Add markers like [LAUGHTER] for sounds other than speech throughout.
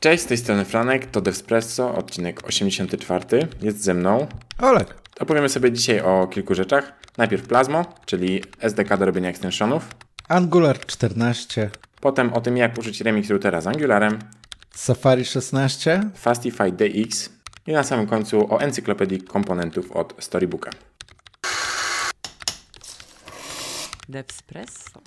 Cześć, z tej strony Franek, to Devspresso, odcinek 84. Jest ze mną Olek. Opowiemy sobie dzisiaj o kilku rzeczach. Najpierw Plasmo, czyli SDK do robienia extensionów. Angular 14. Potem o tym, jak użyć remix routera z Angularem. Safari 16. Fastify DX. I na samym końcu o encyklopedii komponentów od Storybooka. Devspresso.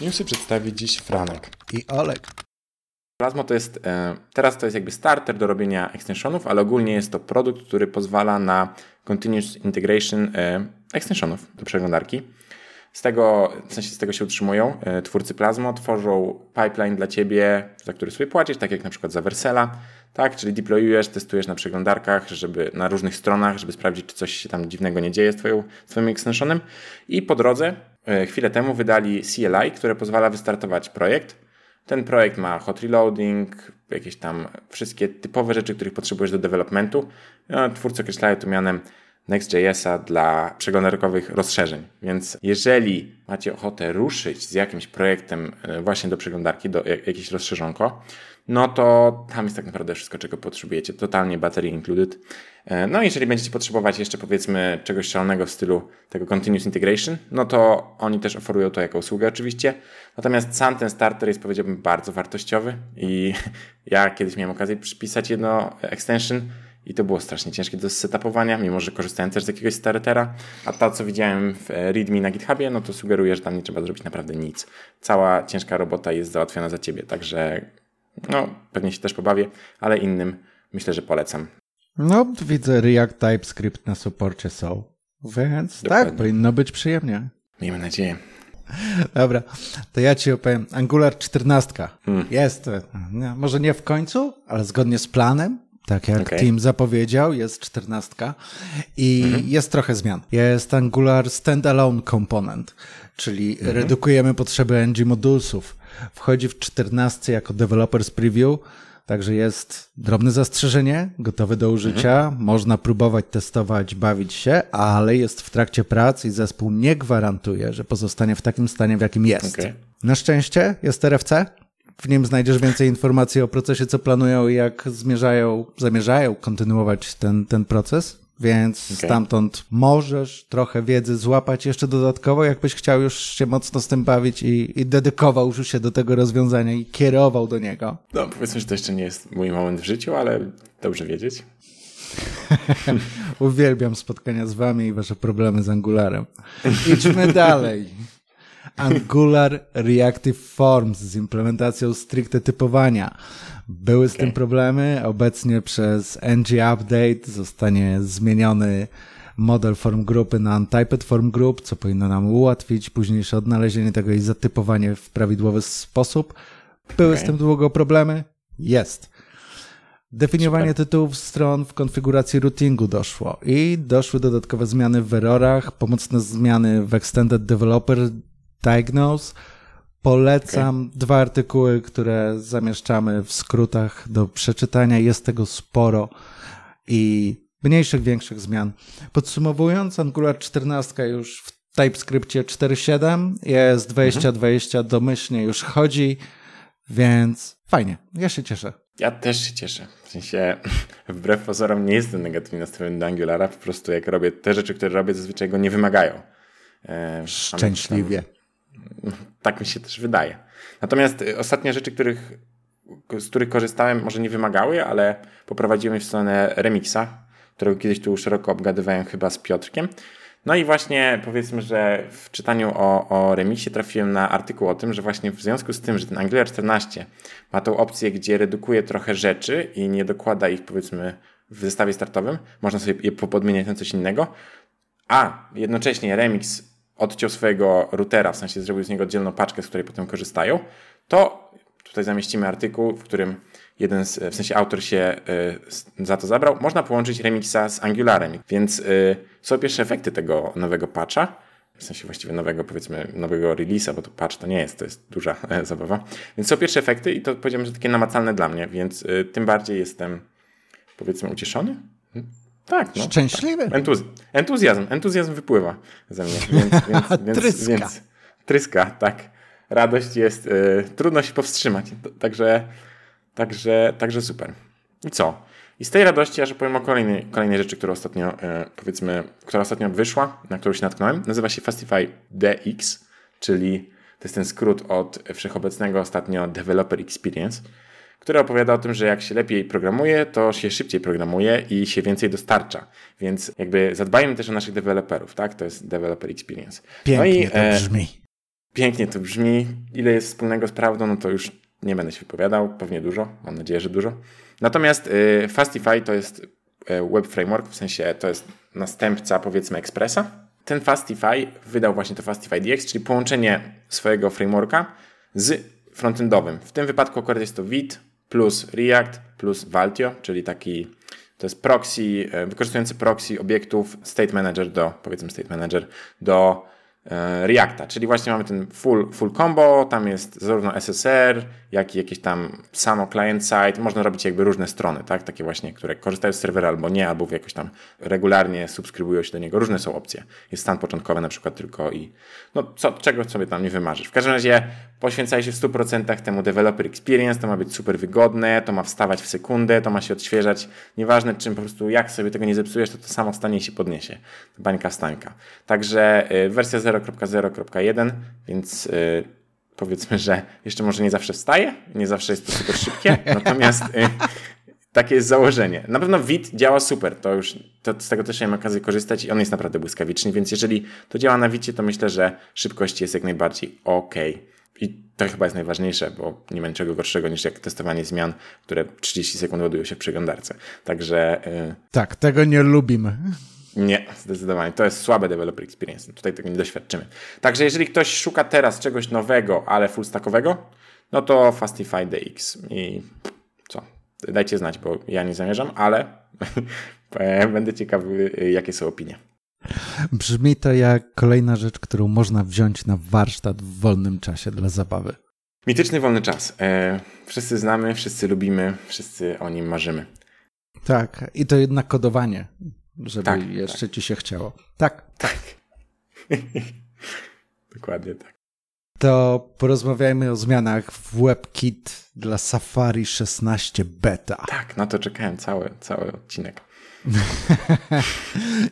Newsy przedstawi dziś Franek. I Olek. Plasmo to jest, e, teraz to jest jakby starter do robienia extensionów, ale ogólnie jest to produkt, który pozwala na continuous integration e, extensionów do przeglądarki. Z tego, w sensie z tego się utrzymują e, twórcy Plasmo, tworzą pipeline dla ciebie, za który sobie płacisz, tak jak na przykład za Versela, tak, czyli deployujesz, testujesz na przeglądarkach, żeby na różnych stronach, żeby sprawdzić, czy coś się tam dziwnego nie dzieje z twoją, twoim extensionem. I po drodze chwilę temu wydali CLI, które pozwala wystartować projekt, ten projekt ma hot reloading, jakieś tam wszystkie typowe rzeczy, których potrzebujesz do developmentu. Twórcy określają to mianem Next.jsa dla przeglądarkowych rozszerzeń. Więc jeżeli macie ochotę ruszyć z jakimś projektem e, właśnie do przeglądarki, do jakieś rozszerzonko, no to tam jest tak naprawdę wszystko, czego potrzebujecie. Totalnie battery included. E, no jeżeli będziecie potrzebować jeszcze powiedzmy czegoś szalonego w stylu tego continuous integration, no to oni też oferują to jako usługę oczywiście. Natomiast sam ten starter jest powiedziałbym bardzo wartościowy i [LAUGHS] ja kiedyś miałem okazję przypisać jedno extension i to było strasznie ciężkie do setupowania, mimo że korzystałem też z jakiegoś startera, a to co widziałem w readme na GitHubie, no to sugeruje, że tam nie trzeba zrobić naprawdę nic. Cała ciężka robota jest załatwiona za ciebie, także no pewnie się też pobawię, ale innym myślę, że polecam. No, widzę React TypeScript na suporcie są, więc tak, Dokładnie. tak, powinno być przyjemnie. Miejmy nadzieję. Dobra, to ja ci opowiem. Angular 14 hmm. jest, nie, może nie w końcu, ale zgodnie z planem, tak jak okay. Team zapowiedział, jest 14 i mhm. jest trochę zmian. Jest Angular Standalone Component, czyli mhm. redukujemy potrzeby ng modulsów. Wchodzi w 14 jako Developers Preview, Także jest drobne zastrzeżenie, gotowe do użycia. Mhm. Można próbować testować, bawić się, ale jest w trakcie prac i zespół nie gwarantuje, że pozostanie w takim stanie, w jakim jest. Okay. Na szczęście jest RFC. W nim znajdziesz więcej informacji o procesie, co planują i jak zmierzają, zamierzają kontynuować ten, ten proces więc okay. stamtąd możesz trochę wiedzy złapać jeszcze dodatkowo, jakbyś chciał już się mocno z tym bawić i, i dedykował już się do tego rozwiązania i kierował do niego. No, powiedzmy, że to jeszcze nie jest mój moment w życiu, ale dobrze wiedzieć. [LAUGHS] Uwielbiam spotkania z wami i wasze problemy z Angularem. Idźmy dalej. Angular Reactive Forms z implementacją stricte typowania. Były z okay. tym problemy. Obecnie przez ng Update zostanie zmieniony model form grupy na untyped form group, co powinno nam ułatwić późniejsze odnalezienie tego i zatypowanie w prawidłowy sposób. Były okay. z tym długo problemy? Jest. Definiowanie Super. tytułów stron w konfiguracji routingu doszło i doszły dodatkowe zmiany w errorach, pomocne zmiany w Extended Developer Diagnose, Polecam okay. dwa artykuły, które zamieszczamy w skrótach do przeczytania. Jest tego sporo i mniejszych, większych zmian. Podsumowując, Angular 14 już w TypeScriptie 4.7, jest 2020 mhm. domyślnie już chodzi, więc fajnie. Ja się cieszę. Ja też się cieszę. W sensie, [LAUGHS] wbrew pozorom nie jestem negatywnie nastawiony do Angulara, po prostu jak robię te rzeczy, które robię, zazwyczaj go nie wymagają. E, Szczęśliwie. Tak mi się też wydaje. Natomiast y, ostatnie rzeczy, których, z których korzystałem, może nie wymagały, ale poprowadziłem w stronę Remixa, którego kiedyś tu szeroko obgadywałem chyba z Piotrkiem. No i właśnie powiedzmy, że w czytaniu o, o Remixie trafiłem na artykuł o tym, że właśnie w związku z tym, że ten Angular 14 ma tą opcję, gdzie redukuje trochę rzeczy i nie dokłada ich powiedzmy w zestawie startowym, można sobie je podmieniać na coś innego, a jednocześnie Remix odciął swojego routera, w sensie zrobił z niego oddzielną paczkę, z której potem korzystają, to tutaj zamieścimy artykuł, w którym jeden z, w sensie autor się y, za to zabrał. Można połączyć Remixa z Angularem, więc y, są pierwsze efekty tego nowego patcha, w sensie właściwie nowego, powiedzmy, nowego release'a, bo to patch to nie jest, to jest duża [LAUGHS] e, zabawa. Więc są pierwsze efekty i to powiedziałbym, że takie namacalne dla mnie, więc y, tym bardziej jestem, powiedzmy, ucieszony. Tak, no. Szczęśliwy. Tak. Entuz entuzjazm, entuzjazm wypływa ze mnie, więc, więc, [LAUGHS] więc, tryska. więc tryska, tak. Radość jest, y, trudno się powstrzymać, także Także, także super. I co? I z tej radości że powiem o kolejnej, kolejnej rzeczy, która ostatnio, e, powiedzmy, która ostatnio wyszła, na którą się natknąłem. Nazywa się Fastify DX, czyli to jest ten skrót od wszechobecnego ostatnio Developer Experience, który opowiada o tym, że jak się lepiej programuje, to się szybciej programuje i się więcej dostarcza. Więc jakby zadbajmy też o naszych deweloperów, tak? To jest Developer Experience. Pięknie no i, to e, brzmi. pięknie to brzmi. Ile jest wspólnego z prawdą, no to już nie będę się wypowiadał. Pewnie dużo. Mam nadzieję, że dużo. Natomiast y, Fastify to jest y, web framework, w sensie to jest następca powiedzmy Expressa. Ten Fastify wydał właśnie to Fastify DX, czyli połączenie swojego frameworka z frontendowym. W tym wypadku akurat jest to Vite plus React plus Valtio, czyli taki to jest proxy, y, wykorzystujący proxy obiektów State Manager do, powiedzmy State Manager, do E, Reacta, czyli właśnie mamy ten full, full combo, tam jest zarówno SSR, jak i jakieś tam samo client side, można robić jakby różne strony, tak, takie właśnie, które korzystają z serwera albo nie, albo jakoś tam regularnie subskrybują się do niego, różne są opcje. Jest stan początkowy na przykład tylko i no co, czego sobie tam nie wymarzysz. W każdym razie poświęcaj się w 100% temu developer experience, to ma być super wygodne, to ma wstawać w sekundę, to ma się odświeżać, nieważne czym po prostu jak sobie tego nie zepsujesz, to to samo wstanie i się podniesie. Bańka stańka. Także y, wersja 0.0.1, więc y, powiedzmy, że jeszcze może nie zawsze wstaje, nie zawsze jest to super szybkie, [LAUGHS] natomiast y, takie jest założenie. Na pewno WIT działa super, to już to, z tego też miałem okazję korzystać i on jest naprawdę błyskawiczny, więc jeżeli to działa na WITie, to myślę, że szybkość jest jak najbardziej ok. I to chyba jest najważniejsze, bo nie ma niczego gorszego niż jak testowanie zmian, które 30 sekund ładują się w przeglądarce. Także. Yy... Tak, tego nie lubimy. Nie, zdecydowanie. To jest słabe developer experience. Tutaj tego nie doświadczymy. Także jeżeli ktoś szuka teraz czegoś nowego, ale full stackowego, no to Fastify DX. I co? Dajcie znać, bo ja nie zamierzam, ale [LAUGHS] będę ciekawy, jakie są opinie. Brzmi to jak kolejna rzecz, którą można wziąć na warsztat w wolnym czasie dla zabawy. Mityczny wolny czas. E, wszyscy znamy, wszyscy lubimy, wszyscy o nim marzymy. Tak, i to jednak kodowanie, żeby tak, jeszcze tak. ci się chciało. Tak. Tak. [LAUGHS] Dokładnie tak. To porozmawiajmy o zmianach w WebKit dla Safari 16 Beta. Tak, na to czekałem cały, cały odcinek. [LAUGHS]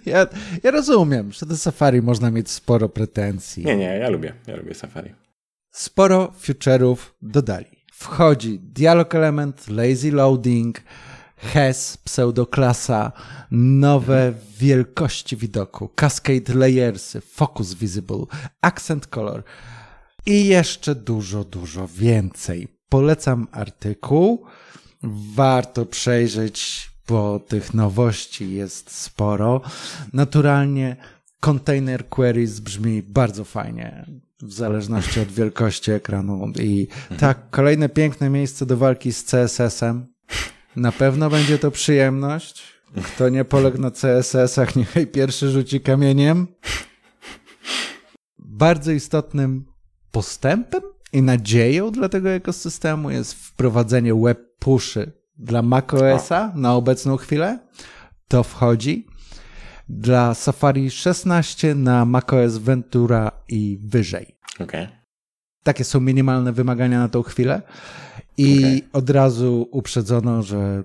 ja, ja rozumiem, że do Safari można mieć sporo pretensji. Nie, nie, ja lubię, ja lubię Safari. Sporo feature'ów dodali. Wchodzi dialog element, lazy loading, has, pseudoklasa, nowe wielkości widoku, cascade layersy, focus visible, accent color i jeszcze dużo, dużo więcej. Polecam artykuł. Warto przejrzeć bo tych nowości jest sporo. Naturalnie container queries brzmi bardzo fajnie, w zależności od wielkości ekranu. I tak, kolejne piękne miejsce do walki z CSS-em. Na pewno będzie to przyjemność. Kto nie poległ na CSS-ach, niechaj pierwszy rzuci kamieniem. Bardzo istotnym postępem i nadzieją dla tego ekosystemu jest wprowadzenie web pushy dla macOSa na obecną chwilę to wchodzi. Dla Safari 16 na macOS Ventura i wyżej. Okay. Takie są minimalne wymagania na tą chwilę. I okay. od razu uprzedzono, że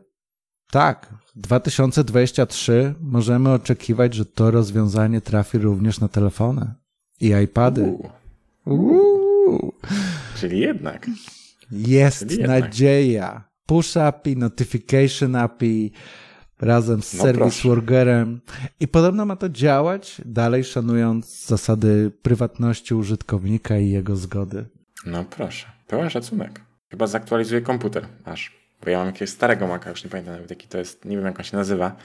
tak, 2023 możemy oczekiwać, że to rozwiązanie trafi również na telefony i iPady. Uuu. Czyli jednak. Jest Czyli nadzieja. Jednak push API, notification API razem z no service workerem i podobno ma to działać, dalej szanując zasady prywatności użytkownika i jego zgody. No proszę, pełen szacunek. Chyba zaktualizuję komputer aż, bo ja mam jakiegoś starego Maca, już nie pamiętam nawet jaki to jest, nie wiem jak on się nazywa,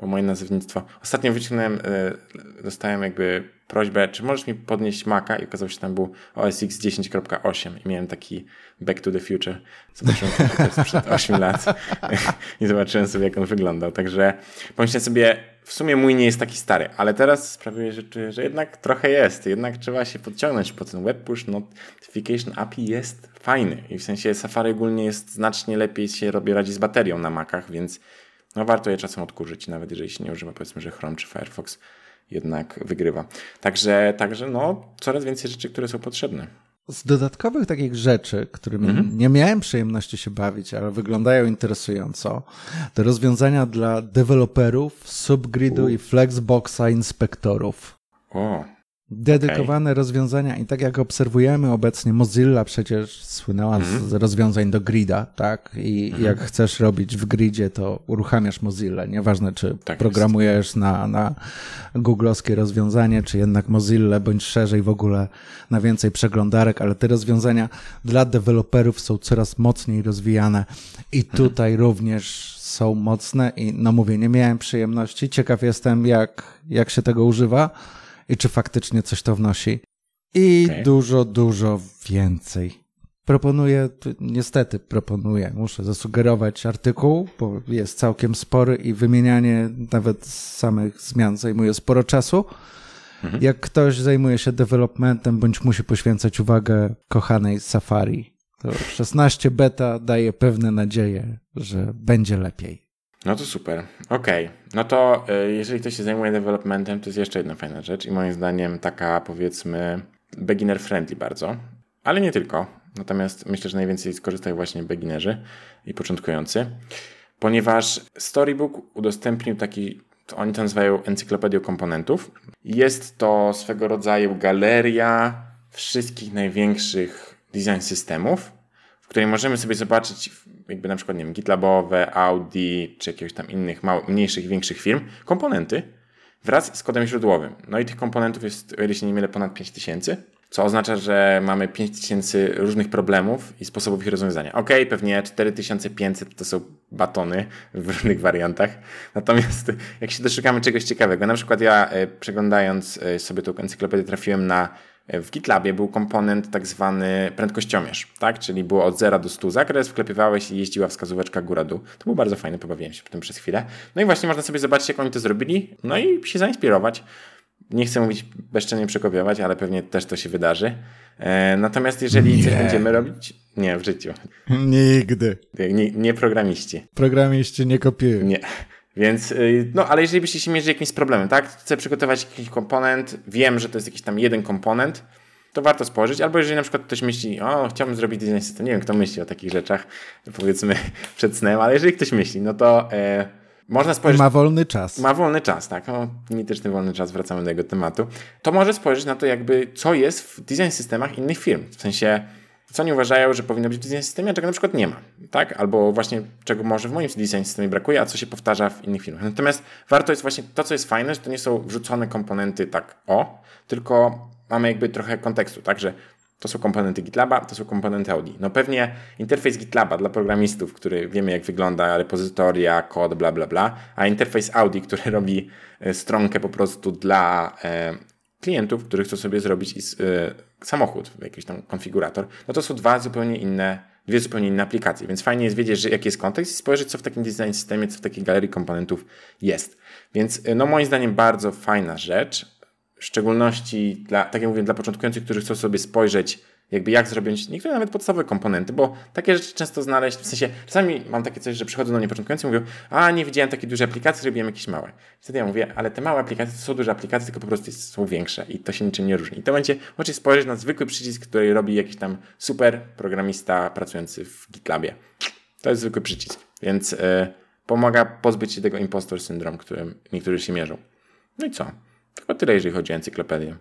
bo moje nazewnictwo. Ostatnio wyciągnąłem, y, dostałem jakby prośbę, czy możesz mi podnieść Maca i okazało się, że tam był OS X 10.8 i miałem taki back to the future. Zobaczyłem komputer sprzed 8 lat [LAUGHS] i zobaczyłem sobie, jak on wyglądał. Także pomyślałem sobie, w sumie mój nie jest taki stary, ale teraz sprawiuje rzeczy, że jednak trochę jest. Jednak trzeba się podciągnąć po ten web push notification API jest fajny i w sensie Safari ogólnie jest znacznie lepiej się robi radzi z baterią na Macach, więc no warto je czasem odkurzyć, nawet jeżeli się nie używa, powiedzmy, że Chrome czy Firefox jednak wygrywa. Także, także no, coraz więcej rzeczy, które są potrzebne. z dodatkowych takich rzeczy, którymi mhm. nie miałem przyjemności się bawić, ale wyglądają interesująco, to rozwiązania dla deweloperów, subgridu U. i flexboxa inspektorów. O, dedykowane okay. rozwiązania i tak jak obserwujemy obecnie, Mozilla przecież słynęła mm. z mhm. rozwiązań do grida, tak? I mm. jak chcesz robić w gridzie, to uruchamiasz Mozilla. Nieważne, czy tak programujesz jest. na, na googlowskie rozwiązanie, czy jednak Mozilla, bądź szerzej w ogóle na więcej przeglądarek, ale te rozwiązania dla deweloperów są coraz mocniej rozwijane i mhm. tutaj mm. również są mocne i no mówię, nie miałem przyjemności. Ciekaw jestem, jak, jak się tego używa i czy faktycznie coś to wnosi. I okay. dużo, dużo więcej. Proponuję, niestety proponuję, muszę zasugerować artykuł, bo jest całkiem spory i wymienianie nawet samych zmian zajmuje sporo czasu. Mhm. Jak ktoś zajmuje się developmentem bądź musi poświęcać uwagę kochanej Safari, to 16 beta daje pewne nadzieje, że będzie lepiej. No to super. Okej. Okay. No to y, jeżeli ktoś się zajmuje developmentem, to jest jeszcze jedna fajna rzecz i moim zdaniem taka powiedzmy beginner friendly bardzo, ale nie tylko. Natomiast myślę, że najwięcej skorzystają właśnie beginnerzy i początkujący, ponieważ Storybook udostępnił taki, oni to nazywają encyklopedią komponentów. Jest to swego rodzaju galeria wszystkich największych design systemów, w której możemy sobie zobaczyć jakby na przykład, nie wiem, GitLabowe, Audi, czy jakiegoś tam innych mał, mniejszych, większych firm, komponenty wraz z kodem źródłowym. No i tych komponentów jest, o ile się nie mylę, ponad 5000, co oznacza, że mamy 5000 różnych problemów i sposobów ich rozwiązania. Ok, pewnie 4500 to są batony w różnych wariantach, natomiast jak się doszukamy czegoś ciekawego, na przykład ja e, przeglądając e, sobie tą encyklopedię trafiłem na w GitLabie był komponent tak zwany prędkościomierz, tak? Czyli było od 0 do 100 zakres, wklepywałeś i jeździła wskazóweczka góra-dół. To było bardzo fajne, pobawiłem się tym przez chwilę. No i właśnie można sobie zobaczyć, jak oni to zrobili, no i się zainspirować. Nie chcę mówić bezczelnie przekopiować, ale pewnie też to się wydarzy. E, natomiast jeżeli nie. coś będziemy robić, nie, w życiu. Nigdy. Nie, nie programiści. Programiści nie kopiują. Nie. Więc, y, no, ale jeżeli byście się mierzyli jakimś problemem, tak? Chcę przygotować jakiś komponent, wiem, że to jest jakiś tam jeden komponent, to warto spojrzeć. Albo jeżeli na przykład ktoś myśli, o, chciałbym zrobić design system, nie wiem, kto myśli o takich rzeczach, [LAUGHS] powiedzmy przed snem, ale jeżeli ktoś myśli, no to e, można spojrzeć. Ma wolny czas. Ma wolny czas, tak. O, mityczny wolny czas, wracamy do tego tematu. To może spojrzeć na to, jakby, co jest w design systemach innych firm. W sensie, co oni uważają, że powinno być w design systemie, a czego na przykład nie ma, tak? Albo właśnie czego może w moim design systemie brakuje, a co się powtarza w innych firmach. Natomiast warto jest właśnie to, co jest fajne, że to nie są wrzucone komponenty tak o, tylko mamy jakby trochę kontekstu, tak? Że to są komponenty GitLaba, to są komponenty Audi. No pewnie interfejs GitLaba dla programistów, który wiemy jak wygląda, repozytoria, kod, bla, bla, bla, a interfejs Audi, który [LAUGHS] robi e, stronkę po prostu dla e, klientów, których chcą sobie zrobić e, samochód, jakiś tam konfigurator, no to są dwa zupełnie inne, dwie zupełnie inne aplikacje. Więc fajnie jest wiedzieć, że jaki jest kontekst i spojrzeć, co w takim design systemie, co w takiej galerii komponentów jest. Więc no moim zdaniem bardzo fajna rzecz, w szczególności dla, tak jak mówię, dla początkujących, którzy chcą sobie spojrzeć jakby jak zrobić niektóre nawet podstawowe komponenty, bo takie rzeczy często znaleźć, w sensie czasami mam takie coś, że przychodzą do mnie początkujący i mówią, a nie widziałem takiej dużej aplikacji, zrobiłem jakieś małe. Wtedy ja mówię, ale te małe aplikacje to są duże aplikacje, tylko po prostu są większe i to się niczym nie różni. I to będzie możecie spojrzeć na zwykły przycisk, który robi jakiś tam super programista pracujący w GitLabie. To jest zwykły przycisk, więc yy, pomaga pozbyć się tego impostor syndrom, którym niektórzy się mierzą. No i co? Tylko tyle, jeżeli chodzi o encyklopedię.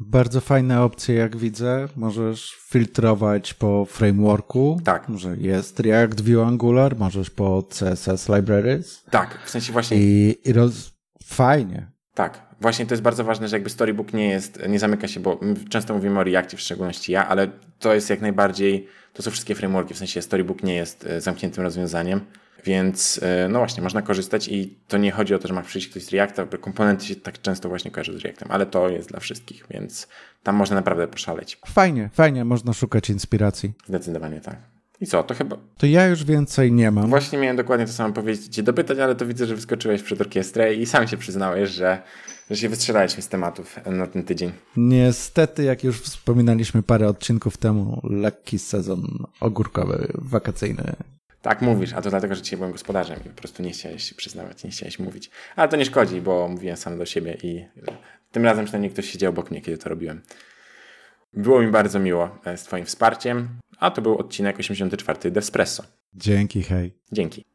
Bardzo fajne opcje, jak widzę. Możesz filtrować po frameworku. Tak. Że jest React View Angular, możesz po CSS Libraries. Tak, w sensie właśnie. I, i roz... fajnie. Tak, właśnie to jest bardzo ważne, że jakby Storybook nie jest, nie zamyka się, bo często mówimy o Reactie, w szczególności ja, ale to jest jak najbardziej, to są wszystkie frameworki, w sensie Storybook nie jest e, zamkniętym rozwiązaniem. Więc e, no właśnie, można korzystać i to nie chodzi o to, że ma przyjść ktoś z Reacta, bo komponenty się tak często właśnie kojarzą z Reactem, ale to jest dla wszystkich, więc tam można naprawdę poszaleć. Fajnie, fajnie, można szukać inspiracji. Zdecydowanie tak. I co, to chyba... To ja już więcej nie mam. Właśnie miałem dokładnie to samo powiedzieć, cię dopytać, ale to widzę, że wyskoczyłeś przed orkiestrę i sam się przyznałeś, że, że się wystrzelałeś mi z tematów na ten tydzień. Niestety, jak już wspominaliśmy parę odcinków temu, lekki sezon ogórkowy, wakacyjny tak mówisz, a to dlatego, że dzisiaj byłem gospodarzem i po prostu nie chciałeś się przyznawać, nie chciałeś mówić. Ale to nie szkodzi, bo mówiłem sam do siebie i tym razem przynajmniej ktoś siedział obok mnie, kiedy to robiłem. Było mi bardzo miło e, z Twoim wsparciem, a to był odcinek 84 Devspresso. Dzięki, hej. Dzięki.